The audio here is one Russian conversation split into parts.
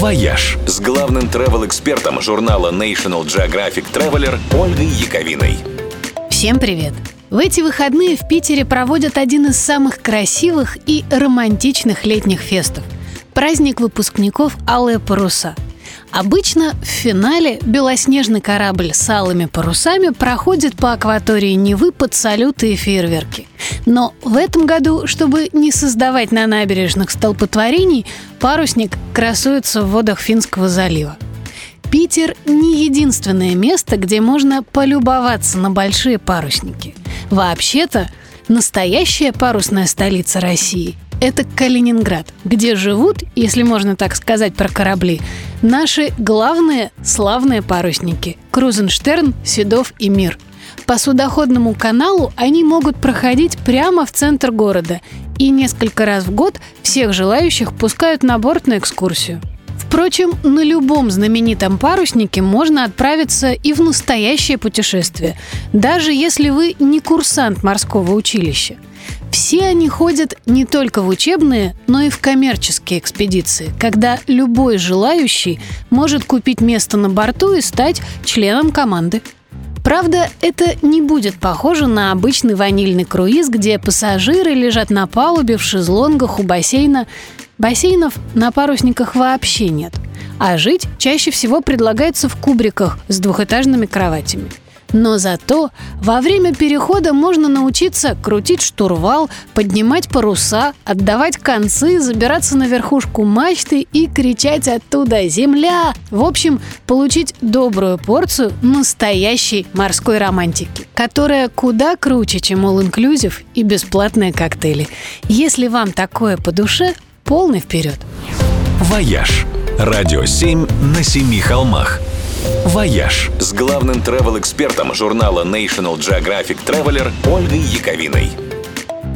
«Вояж» с главным travel-экспертом журнала National Geographic Traveler Ольгой Яковиной. Всем привет! В эти выходные в Питере проводят один из самых красивых и романтичных летних фестов – праздник выпускников «Алые паруса». Обычно в финале белоснежный корабль с алыми парусами проходит по акватории Невы под салюты и фейерверки. Но в этом году, чтобы не создавать на набережных столпотворений, парусник красуется в водах Финского залива. Питер не единственное место, где можно полюбоваться на большие парусники. Вообще-то, настоящая парусная столица России – это Калининград, где живут, если можно так сказать про корабли, наши главные славные парусники – Крузенштерн, Седов и Мир – по судоходному каналу они могут проходить прямо в центр города, и несколько раз в год всех желающих пускают на борт на экскурсию. Впрочем, на любом знаменитом паруснике можно отправиться и в настоящее путешествие, даже если вы не курсант морского училища. Все они ходят не только в учебные, но и в коммерческие экспедиции, когда любой желающий может купить место на борту и стать членом команды. Правда, это не будет похоже на обычный ванильный круиз, где пассажиры лежат на палубе в шезлонгах у бассейна. Бассейнов на парусниках вообще нет. А жить чаще всего предлагается в кубриках с двухэтажными кроватями – но зато во время перехода можно научиться крутить штурвал, поднимать паруса, отдавать концы, забираться на верхушку мачты и кричать оттуда «Земля!». В общем, получить добрую порцию настоящей морской романтики, которая куда круче, чем all-inclusive и бесплатные коктейли. Если вам такое по душе, полный вперед! «Вояж» – радио 7 на семи холмах – «Вояж» с главным travel-экспертом журнала National Geographic Traveler Ольгой Яковиной.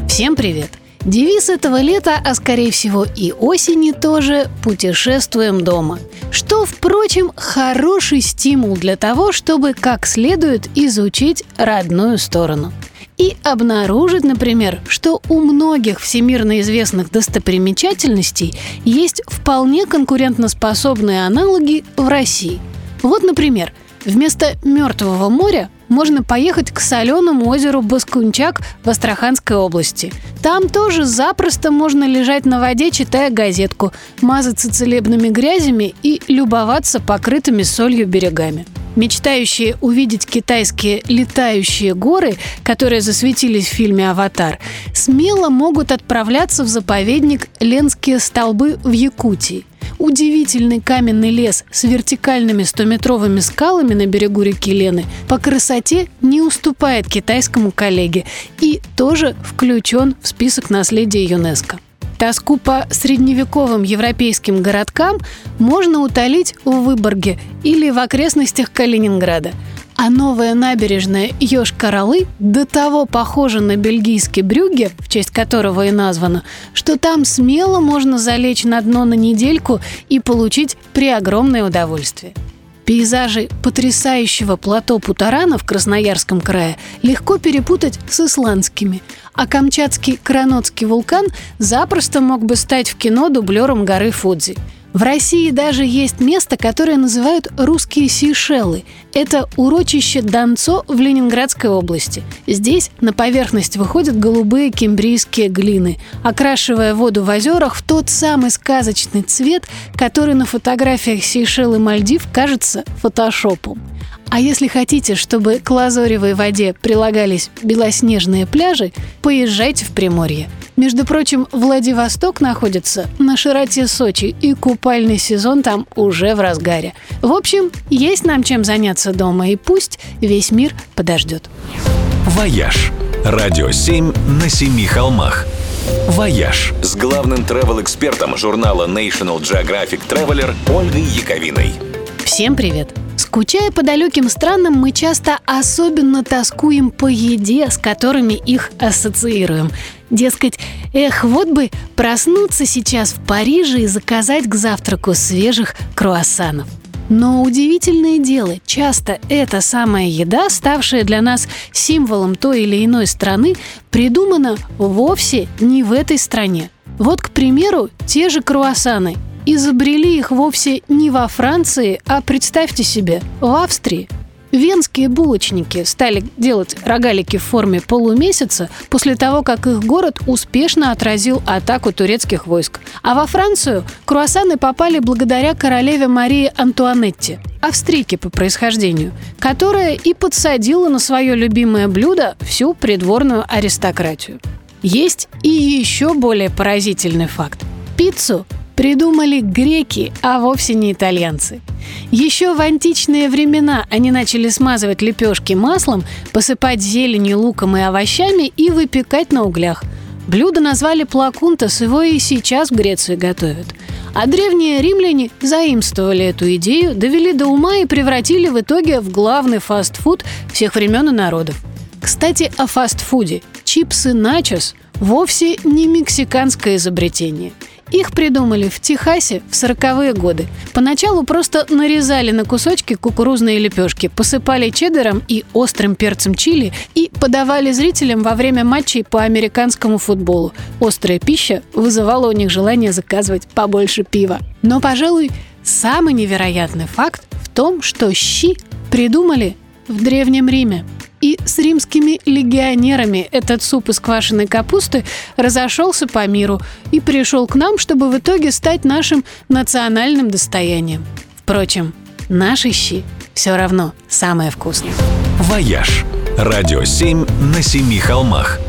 Всем привет! Девиз этого лета, а скорее всего и осени тоже «Путешествуем дома», что, впрочем, хороший стимул для того, чтобы как следует изучить родную сторону. И обнаружить, например, что у многих всемирно известных достопримечательностей есть вполне конкурентоспособные аналоги в России – вот, например, вместо Мертвого моря можно поехать к соленому озеру Баскунчак в Астраханской области. Там тоже запросто можно лежать на воде, читая газетку, мазаться целебными грязями и любоваться покрытыми солью берегами. Мечтающие увидеть китайские летающие горы, которые засветились в фильме «Аватар», смело могут отправляться в заповедник Ленские столбы в Якутии – Удивительный каменный лес с вертикальными 100-метровыми скалами на берегу реки Лены по красоте не уступает китайскому коллеге и тоже включен в список наследия ЮНЕСКО. Тоску по средневековым европейским городкам можно утолить в Выборге или в окрестностях Калининграда – а новая набережная Ёж-Королы до того похожа на бельгийский брюге, в честь которого и названа, что там смело можно залечь на дно на недельку и получить преогромное удовольствие. Пейзажи потрясающего плато Путарана в Красноярском крае легко перепутать с исландскими, а камчатский Кранотский вулкан запросто мог бы стать в кино дублером горы Фудзи – в России даже есть место, которое называют «русские Сейшелы». Это урочище Донцо в Ленинградской области. Здесь на поверхность выходят голубые кембрийские глины, окрашивая воду в озерах в тот самый сказочный цвет, который на фотографиях Сейшел и Мальдив кажется фотошопом. А если хотите, чтобы к лазоревой воде прилагались белоснежные пляжи, поезжайте в Приморье – между прочим, Владивосток находится на широте Сочи, и купальный сезон там уже в разгаре. В общем, есть нам чем заняться дома, и пусть весь мир подождет. «Вояж» – радио 7 на семи холмах. «Вояж» с главным travel-экспертом журнала National Geographic Traveler Ольгой Яковиной. Всем привет! Скучая по далеким странам, мы часто особенно тоскуем по еде, с которыми их ассоциируем. Дескать, эх, вот бы проснуться сейчас в Париже и заказать к завтраку свежих круассанов. Но удивительное дело, часто эта самая еда, ставшая для нас символом той или иной страны, придумана вовсе не в этой стране. Вот, к примеру, те же круассаны. Изобрели их вовсе не во Франции, а, представьте себе, в Австрии. Венские булочники стали делать рогалики в форме полумесяца после того, как их город успешно отразил атаку турецких войск. А во Францию круассаны попали благодаря королеве Марии Антуанетте, австрийке по происхождению, которая и подсадила на свое любимое блюдо всю придворную аристократию. Есть и еще более поразительный факт. Пиццу придумали греки, а вовсе не итальянцы. Еще в античные времена они начали смазывать лепешки маслом, посыпать зеленью, луком и овощами и выпекать на углях. Блюдо назвали плакунтас, его и сейчас в Греции готовят. А древние римляне заимствовали эту идею, довели до ума и превратили в итоге в главный фастфуд всех времен и народов. Кстати, о фастфуде. Чипсы начос вовсе не мексиканское изобретение – их придумали в Техасе в 40-е годы. Поначалу просто нарезали на кусочки кукурузные лепешки, посыпали чеддером и острым перцем чили и подавали зрителям во время матчей по американскому футболу. Острая пища вызывала у них желание заказывать побольше пива. Но, пожалуй, самый невероятный факт в том, что щи придумали в Древнем Риме. С римскими легионерами этот суп из квашеной капусты разошелся по миру и пришел к нам, чтобы в итоге стать нашим национальным достоянием. Впрочем, наши щи все равно самое вкусное. «Вояж» – радио 7 на семи холмах –